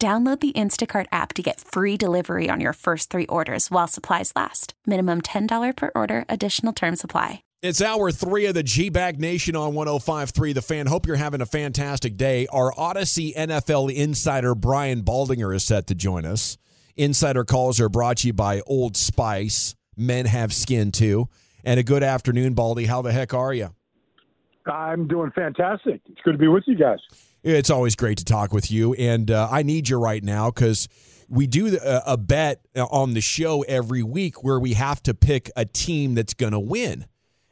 Download the Instacart app to get free delivery on your first three orders while supplies last. Minimum $10 per order, additional term supply. It's hour three of the G Bag Nation on 1053 The Fan. Hope you're having a fantastic day. Our Audacy NFL insider, Brian Baldinger, is set to join us. Insider calls are brought to you by Old Spice. Men have skin too. And a good afternoon, Baldy. How the heck are you? I'm doing fantastic. It's good to be with you guys. It's always great to talk with you, and uh, I need you right now because we do a, a bet on the show every week where we have to pick a team that's going to win.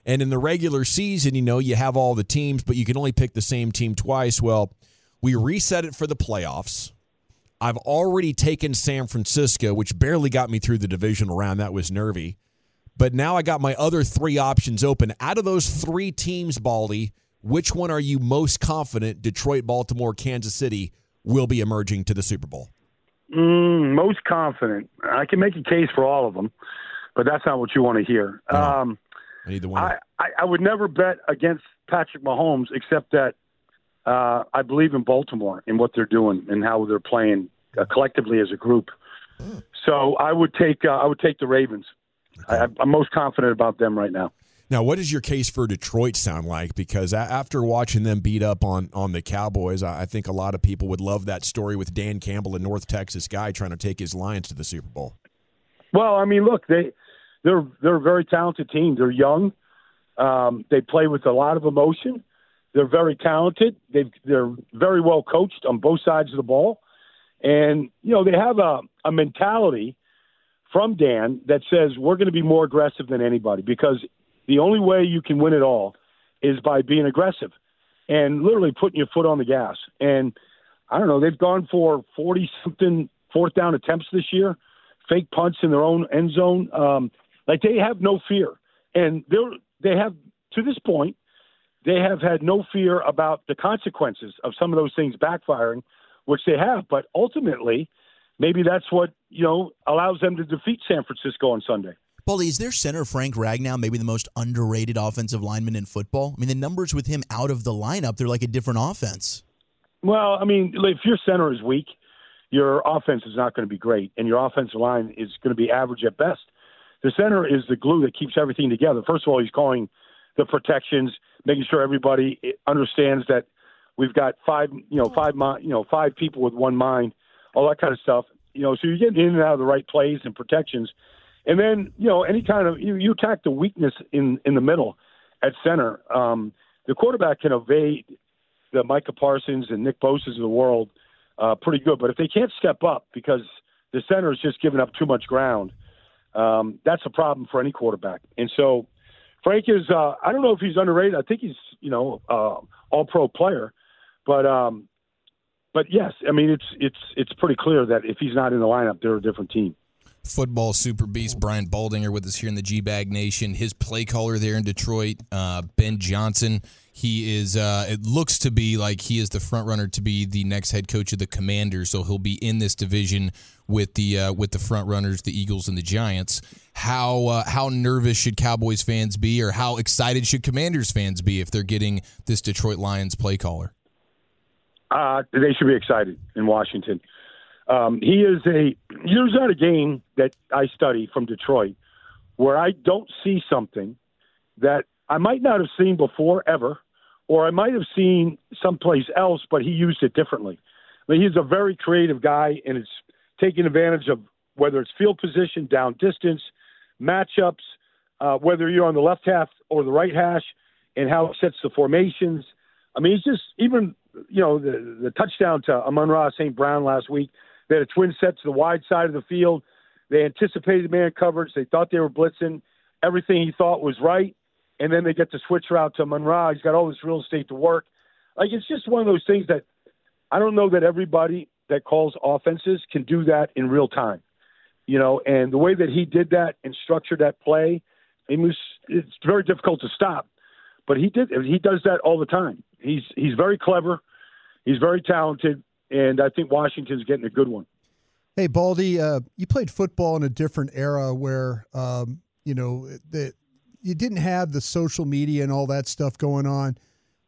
And in the regular season, you know, you have all the teams, but you can only pick the same team twice. Well, we reset it for the playoffs. I've already taken San Francisco, which barely got me through the divisional round. That was nervy. But now I got my other three options open. Out of those three teams, Baldy, which one are you most confident Detroit, Baltimore, Kansas City will be emerging to the Super Bowl? Mm, most confident. I can make a case for all of them, but that's not what you want to hear. Um, I need the one. I, I, I would never bet against Patrick Mahomes, except that uh, I believe in Baltimore and what they're doing and how they're playing uh, collectively as a group. So I would take uh, I would take the Ravens. I, I'm most confident about them right now. Now, what does your case for Detroit sound like? Because after watching them beat up on on the Cowboys, I, think a lot of people would love that story with Dan Campbell, a North Texas guy, trying to take his Lions to the Super Bowl. Well, I mean, look, they they're they're a very talented team. They're young. Um, they play with a lot of emotion. They're very talented. They they're very well coached on both sides of the ball, and you know they have a a mentality from Dan that says we're going to be more aggressive than anybody because the only way you can win it all is by being aggressive and literally putting your foot on the gas. And I don't know, they've gone for 40 something fourth down attempts this year, fake punts in their own end zone. Um, like they have no fear. And they're, they have, to this point, they have had no fear about the consequences of some of those things backfiring, which they have. But ultimately, maybe that's what, you know, allows them to defeat San Francisco on Sunday. Baldy, is their center Frank Ragnow maybe the most underrated offensive lineman in football? I mean, the numbers with him out of the lineup, they're like a different offense. Well, I mean, if your center is weak, your offense is not going to be great, and your offensive line is going to be average at best. The center is the glue that keeps everything together. First of all, he's calling the protections, making sure everybody eh, understands that we've got five, you know, five, you know, five people with one mind, all that kind of stuff. You know, so you're getting in and out of the right plays and protections. And then, you know, any kind of you, you attack the weakness in in the middle at center. Um, the quarterback can evade the Micah Parsons and Nick Bosa's of the world uh, pretty good, but if they can't step up because the center is just giving up too much ground, um, that's a problem for any quarterback. And so Frank is uh, I don't know if he's underrated. I think he's you know uh, all pro player, but um, but yes, I mean it's it's it's pretty clear that if he's not in the lineup, they're a different team football super beast Brian Baldinger with us here in the G Bag Nation. His play caller there in Detroit, uh, Ben Johnson. He is. Uh, it looks to be like he is the front runner to be the next head coach of the Commanders. So he'll be in this division with the uh, with the front runners, the Eagles and the Giants. How uh, how nervous should Cowboys fans be, or how excited should Commanders fans be if they're getting this Detroit Lions play caller? Uh, they should be excited in Washington. Um, he is a there's not a game that I study from Detroit where I don't see something that I might not have seen before ever, or I might have seen someplace else, but he used it differently. I mean, he's a very creative guy, and it's taking advantage of whether it's field position, down distance, matchups, uh, whether you're on the left half or the right hash, and how it sets the formations. I mean, he's just even you know the the touchdown to Amon Ra St. Brown last week They had a twin set to the wide side of the field. They anticipated man coverage. They thought they were blitzing. Everything he thought was right. And then they get the switch route to Amon Ra. He's got all this real estate to work. Like, it's just one of those things that I don't know that everybody that calls offenses can do that in real time. You know, and the way that he did that and structured that play, it was, it's very difficult to stop. But he did. He does that all the time. He's he's very clever. He's very talented, and I think Washington's getting a good one. Hey, Baldy, uh, you played football in a different era where um, you know that you didn't have the social media and all that stuff going on.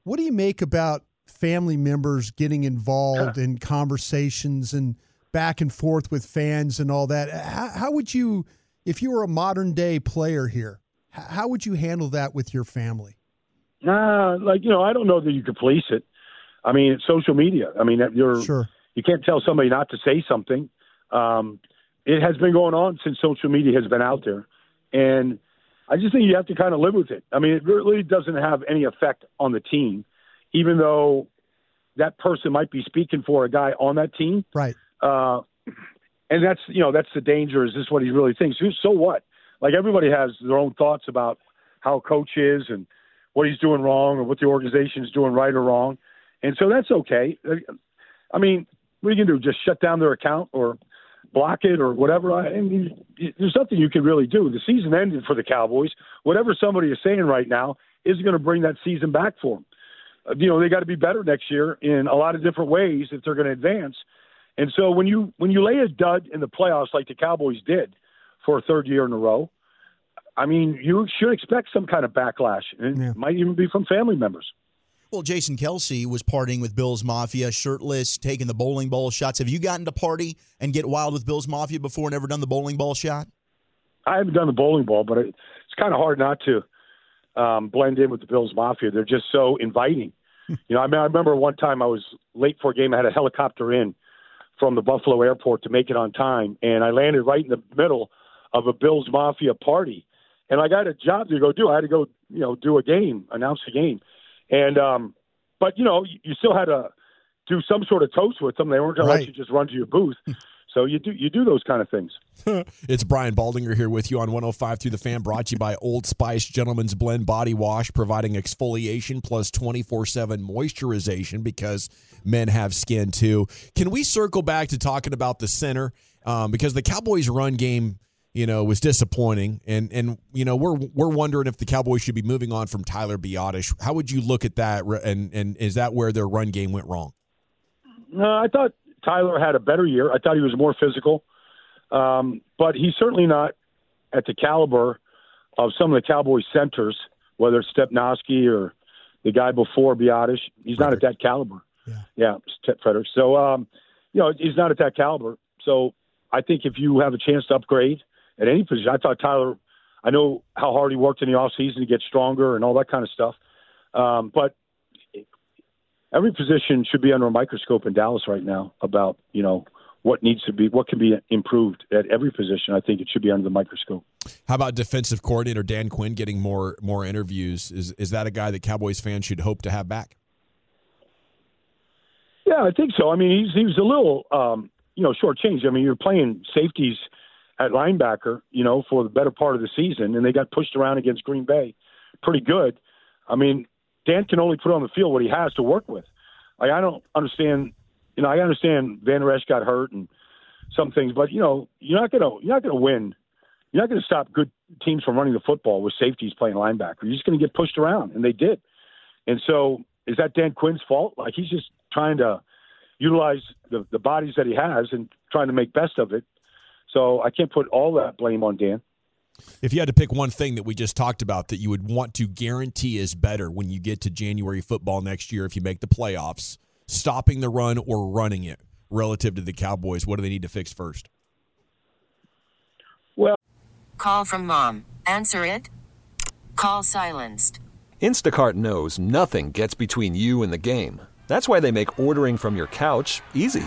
What do you make about family members getting involved in conversations and back and forth with fans and all that? How, how would you, if you were a modern day player here, how would you handle that with your family? Nah, like you know, I don't know that you could police it. I mean, it's social media. I mean, you're sure. you can't tell somebody not to say something. Um, it has been going on since social media has been out there, and I just think you have to kind of live with it. I mean, it really doesn't have any effect on the team, even though that person might be speaking for a guy on that team. Right. Uh, and that's you know that's the danger. Is this what he really thinks? So what? Like everybody has their own thoughts about how a coach is and what he's doing wrong or what the organization is doing right or wrong, and so that's okay. I mean, what are you gonna do? Just shut down their account or block it or whatever? I mean, there's nothing you can really do. The season ended for the Cowboys. Whatever somebody is saying right now isn't going to bring that season back for them. You know, they got to be better next year in a lot of different ways if they're going to advance. And so when you when you lay a dud in the playoffs like the Cowboys did for a third year in a row, I mean, you should expect some kind of backlash. And Yeah. it might even be from family members. Well, Jason Kelce was partying with Bill's Mafia, shirtless, taking the bowling ball shots. Have you gotten to party and get wild with Bill's Mafia before and ever done the bowling ball shot? I haven't done the bowling ball, but it's kind of hard not to um, blend in with the Bills Mafia. They're just so inviting. you know, I mean, I remember one time I was late for a game. I had a helicopter in from the Buffalo airport to make it on time, and I landed right in the middle of a Bills Mafia party. And I got a job to go do. I had to go, you know, do a game, announce the game, and um, but you know, you, still had to do some sort of toast with them. They weren't going to let you just run to your booth. so you do you do those kind of things. It's Brian Baldinger here with you on 105 through the fan, brought to you by Old Spice Gentleman's Blend Body Wash, providing exfoliation plus 24 7 moisturization because men have skin too. Can we circle back to talking about the center? Um, because the Cowboys' run game, you know, was disappointing, and and you know we're we're wondering if the Cowboys should be moving on from Tyler Biadasz. How would you look at that? And and is that where their run game went wrong? No, I thought Tyler had a better year. I thought he was more physical, um, but he's certainly not at the caliber of some of the Cowboys centers, whether it's Stepnoski or the guy before Biadasz. He's not at that caliber. Yeah. yeah, Frederick. So, um, you know, he's not at that caliber. So, I think if you have a chance to upgrade at any position, I thought Tyler. I know how hard he worked in the off season to get stronger and all that kind of stuff. Um, but every position should be under a microscope in Dallas right now about you know what needs to be what can be improved at every position. I think it should be under the microscope. How about defensive coordinator Dan Quinn getting more more interviews? Is is that a guy that Cowboys fans should hope to have back? Yeah, I think so. I mean, he's he was a little um, you know shortchanged. I mean, you're playing safeties at linebacker, you know, for the better part of the season, and they got pushed around against Green Bay, pretty good. I mean, Dan can only put on the field what he has to work with. Like I don't understand. You know, I understand Van Der got hurt and some things, but you know, you're not gonna you're not gonna win. You're not to stop good teams from running the football with safeties playing linebacker. You're just to get pushed around, and they did. And so, is that Dan Quinn's fault? Like he's just trying to utilize the the bodies that he has and trying to make best of it. So I can't put all that blame on Dan. If you had to pick one thing that we just talked about that you would want to guarantee is better when you get to January football next year if you make the playoffs, stopping the run or running it relative to the Cowboys, what do they need to fix first? Well, Call from mom. Answer it. Call silenced. Instacart knows nothing gets between you and the game. That's why they make ordering from your couch easy.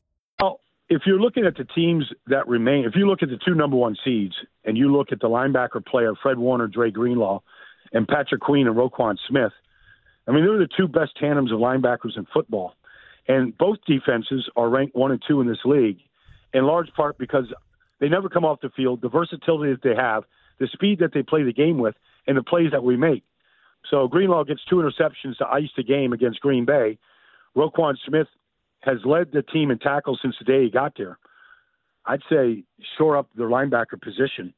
If you're looking at the teams that remain, if you look at the two number one seeds and you look at the linebacker player, Fred Warner, Dre Greenlaw, and Patrick Queen and Roquan Smith, I mean, they're the two best tandems of linebackers in football. And both defenses are ranked one and two in this league, in large part because they never come off the field, the versatility that they have, the speed that they play the game with, and the plays that we make. So Greenlaw gets two interceptions to ice the game against Green Bay. Roquan Smith has led the team in tackles since the day he got there. I'd say shore up their linebacker position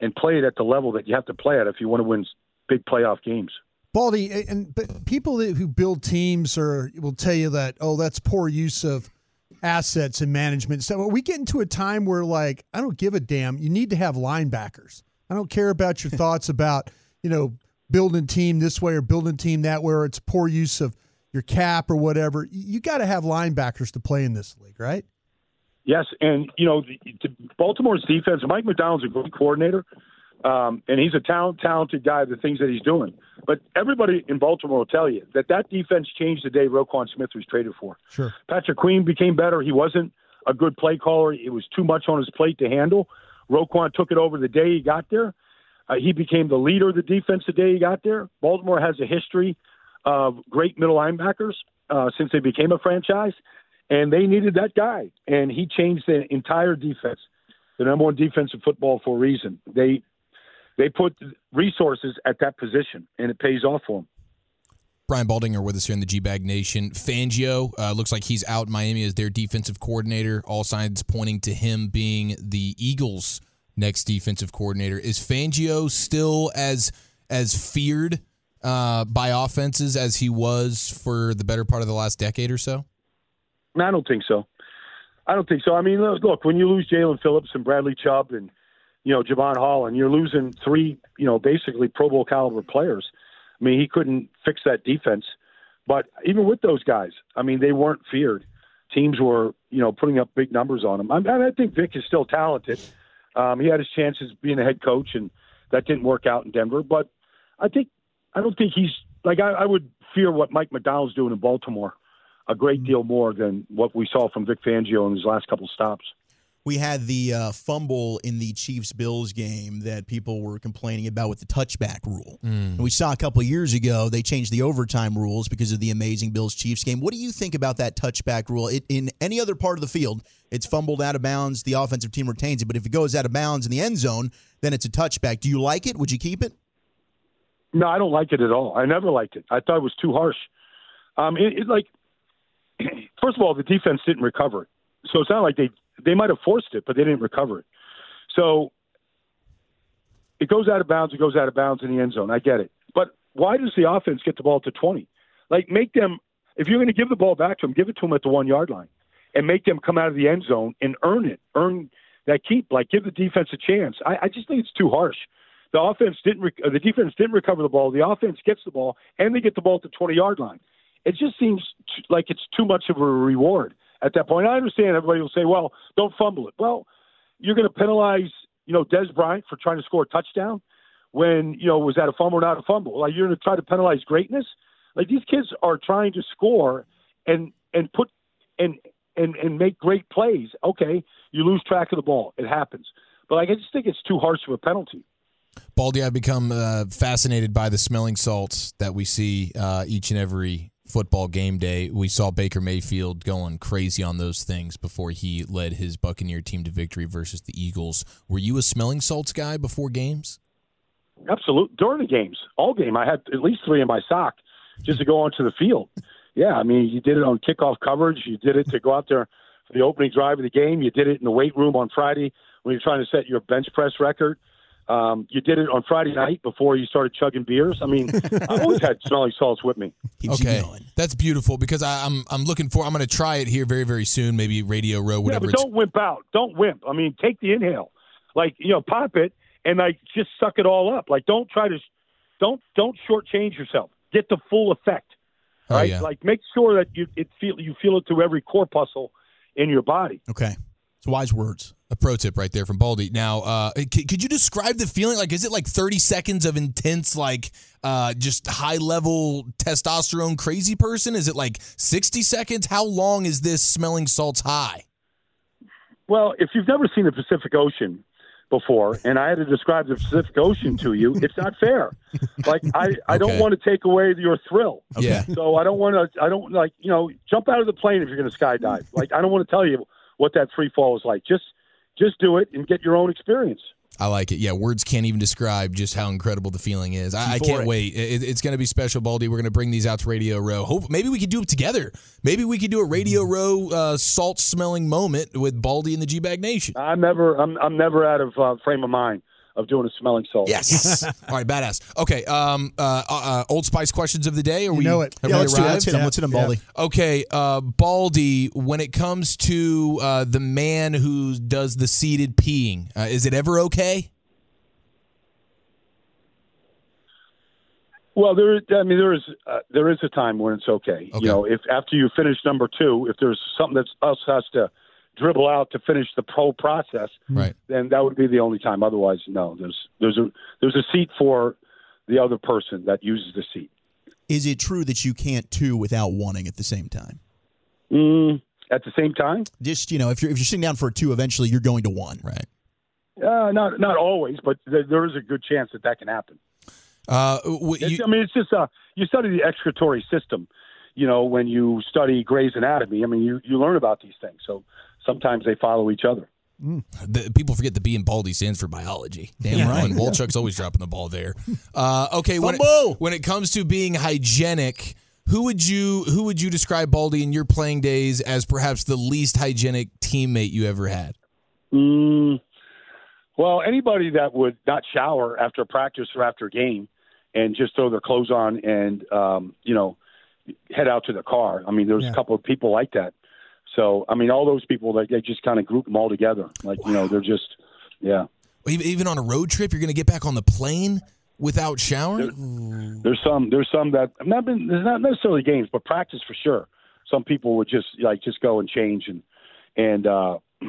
and play it at the level that you have to play at if you want to win big playoff games. Baldy, and but people who build teams or will tell you that oh that's poor use of assets and management. So we get into a time where like I don't give a damn. You need to have linebackers. I don't care about your thoughts about you know building team this way or building team that way or it's poor use of your cap or whatever. You got to have linebackers to play in this league, right? Yes, and you know, Baltimore's defense. Mike Macdonald's a great coordinator, um, and he's a talent, talented guy. The things that he's doing, but everybody in Baltimore will tell you that that defense changed the day Roquan Smith was traded for. Sure. Patrick Queen became better. He wasn't a good play caller. It was too much on his plate to handle. Roquan took it over the day he got there. Uh, he became the leader of the defense the day he got there. Baltimore has a history of great middle linebackers uh, since they became a franchise, and they needed that guy. And he changed the entire defense, the number one defense in football for a reason. They they put resources at that position, and it pays off for them. Brian Baldinger with us here in the G Bag Nation. Fangio uh, looks like he's out in Miami as their defensive coordinator. All signs pointing to him being the Eagles' next defensive coordinator. Is Fangio still as as feared uh, by offenses as he was for the better part of the last decade or so? I don't think so. I don't think so. I mean, look, when you lose Jaelan Phillips and Bradley Chubb and you know Jevon Holland, you're losing three, you know, basically Pro Bowl caliber players. I mean, he couldn't fix that defense. But even with those guys, I mean, they weren't feared. Teams were, you know, putting up big numbers on him. I, mean, I think Vic is still talented. Um, he had his chances being a head coach, and that didn't work out in Denver. But I think I don't think he's like I, I would fear what Mike Macdonald's doing in Baltimore a great deal more than what we saw from Vic Fangio in his last couple stops. We had the uh, fumble in the Chiefs Bills game that people were complaining about with the touchback rule. And we saw a couple of years ago they changed the overtime rules because of the amazing Bills Chiefs game. What do you think about that touchback rule? It, in any other part of the field, it's fumbled out of bounds, the offensive team retains it. But if it goes out of bounds in the end zone, then it's a touchback. Do you like it? Would you keep it? No, I don't like it at all. I never liked it. I thought it was too harsh. Um, it, it like first of all, the defense didn't recover so it's not like they they might have forced it, but they didn't recover it. So it goes out of bounds. It goes out of bounds in the end zone. I get it, but why does the offense get the ball to twenty? Like make them if you're going to give the ball back to them, give it to them at the one yard line, and make them come out of the end zone and earn it, earn that keep. Like give the defense a chance. I, I just think it's too harsh. The offense didn't. Rec- the defense didn't recover the ball. The offense gets the ball, and they get the ball at the twenty yard line. It just seems t- like it's too much of a reward at that point. I understand everybody will say, "Well, don't fumble it." Well, you're going to penalize, you know, Dez Bryant for trying to score a touchdown when you know was that a fumble or not a fumble? Like you're going to try to penalize greatness. Like these kids are trying to score and and put and and and make great plays. Okay, you lose track of the ball. It happens. But like I just think it's too harsh of a penalty. Baldy, I've become uh, fascinated by the smelling salts that we see uh, each and every football game day. We saw Baker Mayfield going crazy on those things before he led his Buccaneer team to victory versus the Eagles. Were you a smelling salts guy before games? Absolutely. During the games, all game, I had at least three in my sock just to go onto the field. Yeah, I mean, you did it on kickoff coverage. You did it to go out there for the opening drive of the game. You did it in the weight room on Friday when you're trying to set your bench press record. Um, you did it on Friday night before you started chugging beers. I mean, I've always had smelling salts with me. okay, that's beautiful because I, I'm I'm looking for. I'm going to try it here very very soon. Maybe Radio Row, Yeah, whatever. but don't wimp out. Don't wimp. I mean, take the inhale. Like you know, pop it and like just suck it all up. Like don't try to, don't don't shortchange yourself. Get the full effect. Oh, Right. yeah. Like make sure that you it feel you feel it through every corpuscle in your body. Okay. It's wise words. A pro tip right there from Baldy. Now, uh, c- could you describe the feeling? Like, is it like 30 seconds of intense, like, uh, just high level testosterone crazy person? Is it like 60 seconds? How long is this smelling salts high? Well, if you've never seen the Pacific Ocean before, and I had to describe the Pacific Ocean to you, it's not fair. Like I, I don't want to take away your thrill. Yeah. So I don't want to. I don't like you know jump out of the plane if you're going to skydive. Like I don't want to tell you what that free fall is like. Just just do it and get your own experience. I like it. Yeah, words can't even describe just how incredible the feeling is. I, I can't it. wait. It, it's going to be special, Baldy. We're going to bring these out to Radio Row. Hope maybe we could do it together. Maybe we could do a Radio Row uh, salt smelling moment with Baldy and the G Bag Nation. I'm never. I'm. I'm never out of uh, frame of mind of doing a smelling salt. Yes. All right, badass. Okay. Um. Uh. uh Old Spice questions of the day. Are we? know it. have Yeah, let's do it. Let's hit 'em. Let's hit 'em, Baldy. Okay. Uh. Baldy. When it comes to uh the man who does the seated peeing, uh, is it ever okay? Well, there. is- I mean, there is. Uh, there is a time when it's okay. You know, if after you finish number two, if there's something that us has to dribble out to finish the pro process, right? Then that would be the only time. Otherwise, no. There's there's a there's a seat for the other person that uses the seat. Is it true that you can't two without wanting at the same time? Mm, at the same time? Just you know, if you're if you're sitting down for a two, eventually you're going to one. Right. Uh, not not always, but there, there is a good chance that that can happen. Uh, It's- I mean, it's just uh, you study the excretory system. You know, when you study Gray's Anatomy, I mean, you you learn about these things. So sometimes they follow each other. The, people forget the B in Baldy stands for biology. Damn You know, right. And Wolchuk's always dropping the ball there. Uh, okay, when it, when it comes to being hygienic, who would you who would you describe Baldy in your playing days as perhaps the least hygienic teammate you ever had? Mm, well, anybody that would not shower after practice or after a game and just throw their clothes on and um, you know head out to the car. I mean, there's a couple of people like that. So I mean, all those people they, they just kind of group them all together. Like you know, they're just yeah. Even, even on a road trip, you're going to get back on the plane without showering. There's some there's some that I've not been there's not necessarily games, but practice for sure. Some people would just like just go and change and and uh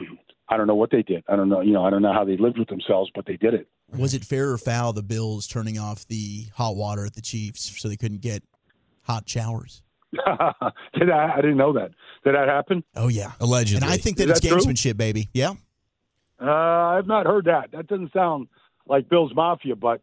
I don't know what they did. I don't know, you know, I don't know how they lived with themselves, but they did it. Was it fair or foul the Bills turning off the hot water at the Chiefs so they couldn't get hot showers? did I, I didn't know that. Did that happen? Oh yeah, allegedly. And I think that Is it's that true? gamesmanship, baby. Yeah. Uh, I've not heard that. That doesn't sound like Bill's Mafia, but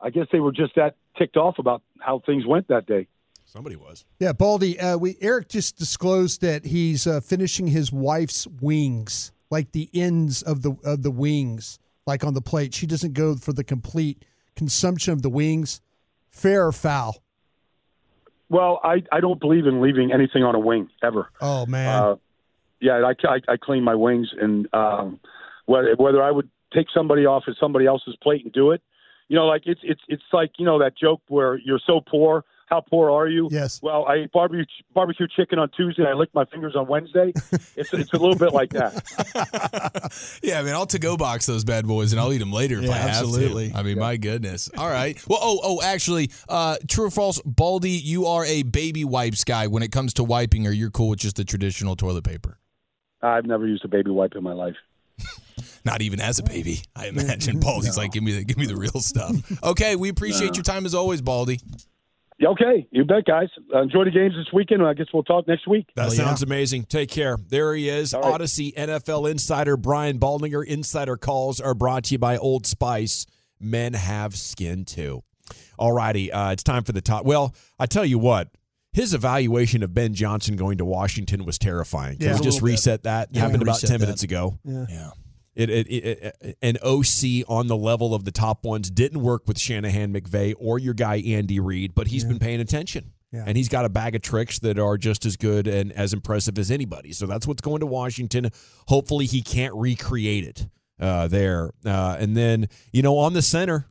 I guess they were just that ticked off about how things went that day. Somebody was. Yeah, Baldy. Uh, we Eric just disclosed that he's uh, finishing his wife's wings, like the ends of the of the wings, like on the plate. She doesn't go for the complete consumption of the wings. Fair or foul? Well, I, I don't believe in leaving anything on a wing ever. Oh man. Uh, yeah, I, I, I clean my wings, and um, whether whether I would take somebody off of somebody else's plate and do it, you know, like it's it's it's like you know that joke where you're so poor. How poor are you? Yes. Well, I ate barbecue barbecue chicken on Tuesday. I licked my fingers on Wednesday. it's it's a little bit like that. Yeah, I mean, I'll to go box those bad boys and I'll eat them later if Yeah, I have absolutely. to. I mean, my goodness. All right. Well, oh, oh, actually, uh, true or false, Baldy, you are a baby wipes guy when it comes to wiping, or you're cool with just the traditional toilet paper. I've never used a baby wipe in my life. Not even as a baby, I imagine. Baldy's like, give me the give me the real stuff. Okay, we appreciate No. your time as always, Baldy. Yeah, Okay, you bet, guys. Uh, enjoy the games this weekend. I guess we'll talk next week. That sounds amazing. Take care. There he is. All right. Audacy NFL insider Brian Baldinger. Insider calls are brought to you by Old Spice. Men have skin too. All righty. Uh, it's time for the top. Well, I tell you what, his evaluation of Ben Johnson going to Washington was terrifying. Yeah. we just little bit. reset that? Yeah, happened about ten that. minutes ago. Yeah. Yeah. It, it, it, an OC on the level of the top ones didn't work with Shanahan McVay or your guy Andy Reid, but he's been paying attention. Yeah. And he's got a bag of tricks that are just as good and as impressive as anybody. So that's what's going to Washington. Hopefully, he can't recreate it uh, there. Uh, and then, you know, on the center,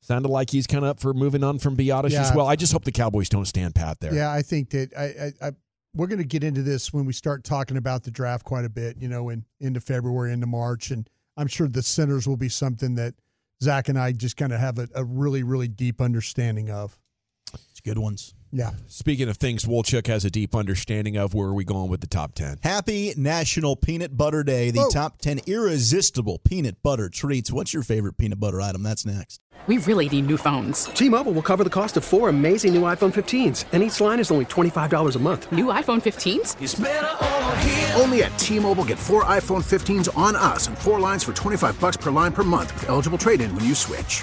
sounded like he's kind of up for moving on from Biadasz as well. I just hope the Cowboys don't stand pat there. Yeah, I think that I, I, I we're going to get into this when we start talking about the draft quite a bit. You know, in into February, into March, and I'm sure the centers will be something that Zach and I just kind of have a, a really, really deep understanding of. It's good ones. Yeah. Speaking of things Wolchuk has a deep understanding of, where are we going with the top 10? Happy National Peanut Butter Day, the Whoa. top 10 irresistible peanut butter treats. What's your favorite peanut butter item? That's next. We really need new phones. T-Mobile will cover the cost of four amazing new iPhone 15s, and each line is only $25 a month. New iPhone 15s? Only at T-Mobile get four iPhone 15s on us and four lines for 25 bucks per line per month with eligible trade-in when you switch.